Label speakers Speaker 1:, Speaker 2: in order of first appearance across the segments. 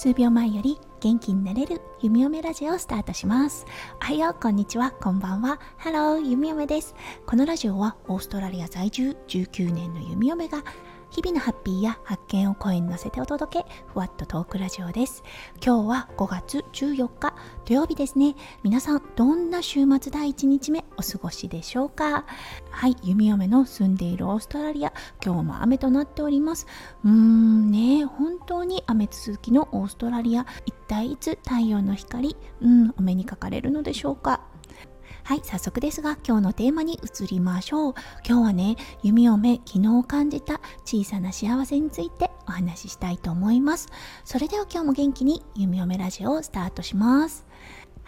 Speaker 1: 数秒前より元気になれる弓嫁ラジオをスタートします。おはようこんにちは。こんばんは。ハロー弓嫁です。このラジオはオーストラリア在住19年の弓嫁が日々のハッピーや発見を声に乗せてお届けふわっとトークラジオです。今日は5月14日土曜日ですね。皆さんどんな週末第1日目お過ごしでしょうか？はい弓嫁の住んでいるオーストラリア。今日も雨となっております。うーんね本当に雨続きのオーストラリア。一体いつ太陽の光うんお目にかかれるのでしょうか？はい早速ですが今日のテーマに移りましょう。今日はね弓嫁昨日感じた小さな幸せについてお話ししたいと思います。それでは今日も元気に弓嫁ラジオをスタートします。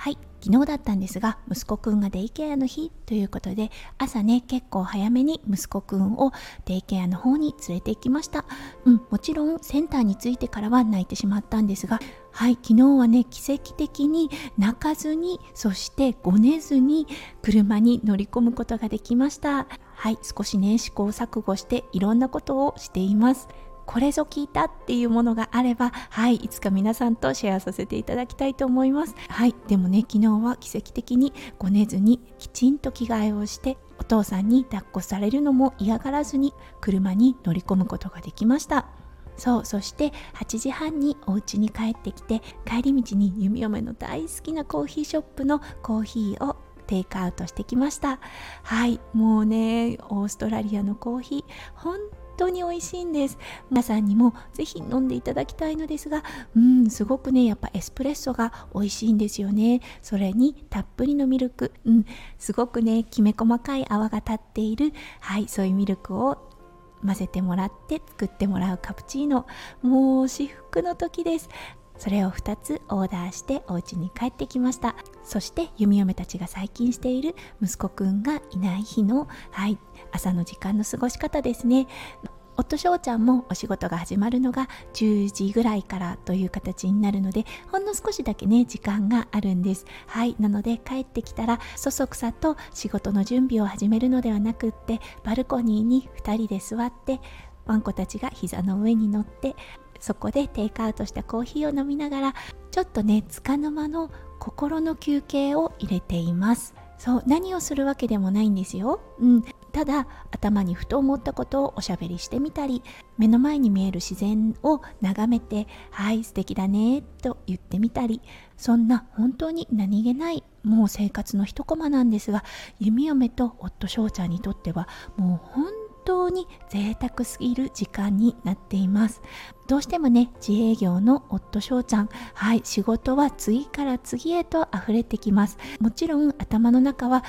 Speaker 1: はい昨日だったんですが息子くんがデイケアの日ということで朝ね結構早めに息子くんをデイケアの方に連れて行きました。うんもちろんセンターに着いてからは泣いてしまったんですがはい昨日はね奇跡的に泣かずにそしてごねずに車に乗り込むことができました。はい少しね試行錯誤していろんなことをしています。これぞ聞いたっていうものがあればはいいつか皆さんとシェアさせていただきたいと思います。はいでもね昨日は奇跡的にごねずにきちんと着替えをしてお父さんに抱っこされるのも嫌がらずに車に乗り込むことができました。そうそして8時半にお家に帰ってきて帰り道に弓嫁の大好きなコーヒーショップのコーヒーをテイクアウトしてきました。はいもうねオーストラリアのコーヒー本当に美味しいんです。皆さんにもぜひ飲んでいただきたいのですがうんすごくねやっぱエスプレッソが美味しいんですよね。それにたっぷりのミルク。うんすごくねきめ細かい泡が立っている。はいそういうミルクを混ぜてもらって作ってもらうカプチーノ。もう至福の時です。それを2つオーダーしてお家に帰ってきました。そして弓嫁たちが最近している息子くんがいない日のはい朝の時間の過ごし方ですね。夫翔ちゃんもお仕事が始まるのが10時ぐらいからという形になるのでほんの少しだけね時間があるんです。はいなので帰ってきたらそそくさと仕事の準備を始めるのではなくってバルコニーに2人で座ってワンコたちが膝の上に乗ってそこでテイクアウトしたコーヒーを飲みながらちょっとね束の間の心の休憩を入れています。そう何をするわけでもないんですよ、うん、ただ頭にふと思ったことをおしゃべりしてみたり目の前に見える自然を眺めて「はい素敵だね」と言ってみたりそんな本当に何気ないもう生活の一コマなんですが弓嫁と夫翔ちゃんにとってはもう本当に贅沢すぎる時間になっています。どうしてもね自営業の夫翔ちゃんはい仕事は次から次へと溢れてきます。もちろん頭の中は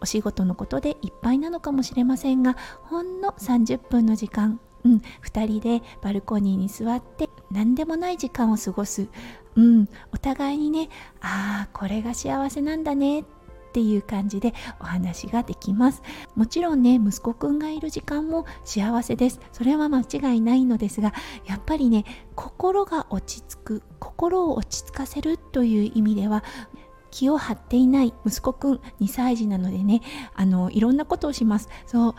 Speaker 1: お仕事のことでいっぱいなのかもしれませんがほんの30分の時間、うん、2人でバルコニーに座って何でもない時間を過ごす、うん、お互いにねああこれが幸せなんだねっていう感じでお話ができます。もちろんね息子くんがいる時間も幸せです。それは間違いないのですがやっぱりね心が落ち着く心を落ち着かせるという意味では気を張っていない息子くん2歳児なのでねあのいろんなことをします。そう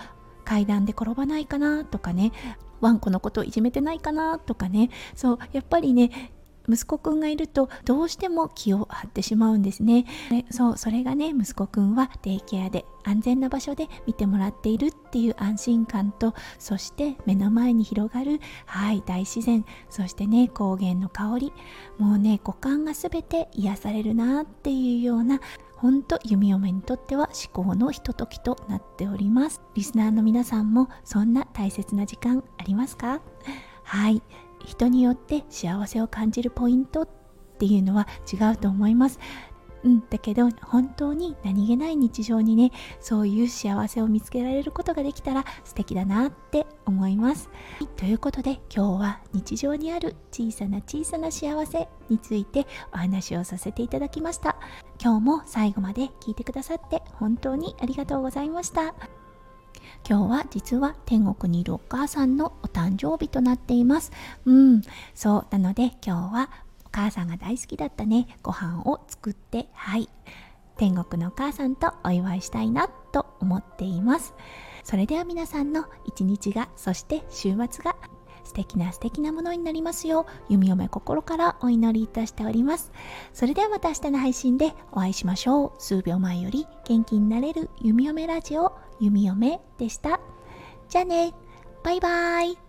Speaker 1: 階段で転ばないかなとかねワンコのことをいじめてないかなとかね。そうやっぱりね息子くんがいるとどうしても気を張ってしまうんですね。そうそれがね息子くんはデイケアで安全な場所で見てもらっているっていう安心感とそして目の前に広がるはい大自然そしてね高原の香りもうね五感が全て癒されるなっていうようなほんと弓嫁にとっては思考のひとときとなっております。リスナーの皆さんもそんな大切な時間ありますか？はい。人によって幸せを感じるポイントっていうのは違うと思います。うん、だけど本当に何気ない日常にねそういう幸せを見つけられることができたら素敵だなって思います。ということで今日は日常にある小さな小さな幸せについてお話をさせていただきました。今日も最後まで聞いてくださって本当にありがとうございました。今日は実は天国にいるお母さんのお誕生日となっています。うん、そうなので今日はお母さんが大好きだったね。ご飯を作ってはい。天国のお母さんとお祝いしたいなと思っています。それでは皆さんの一日がそして週末が素敵な素敵なものになりますよう弓嫁心からお祈りいたしております。それではまた明日の配信でお会いしましょう。数秒前より元気になれる弓嫁ラジオ。弓嫁でした。じゃあね、バイバイ。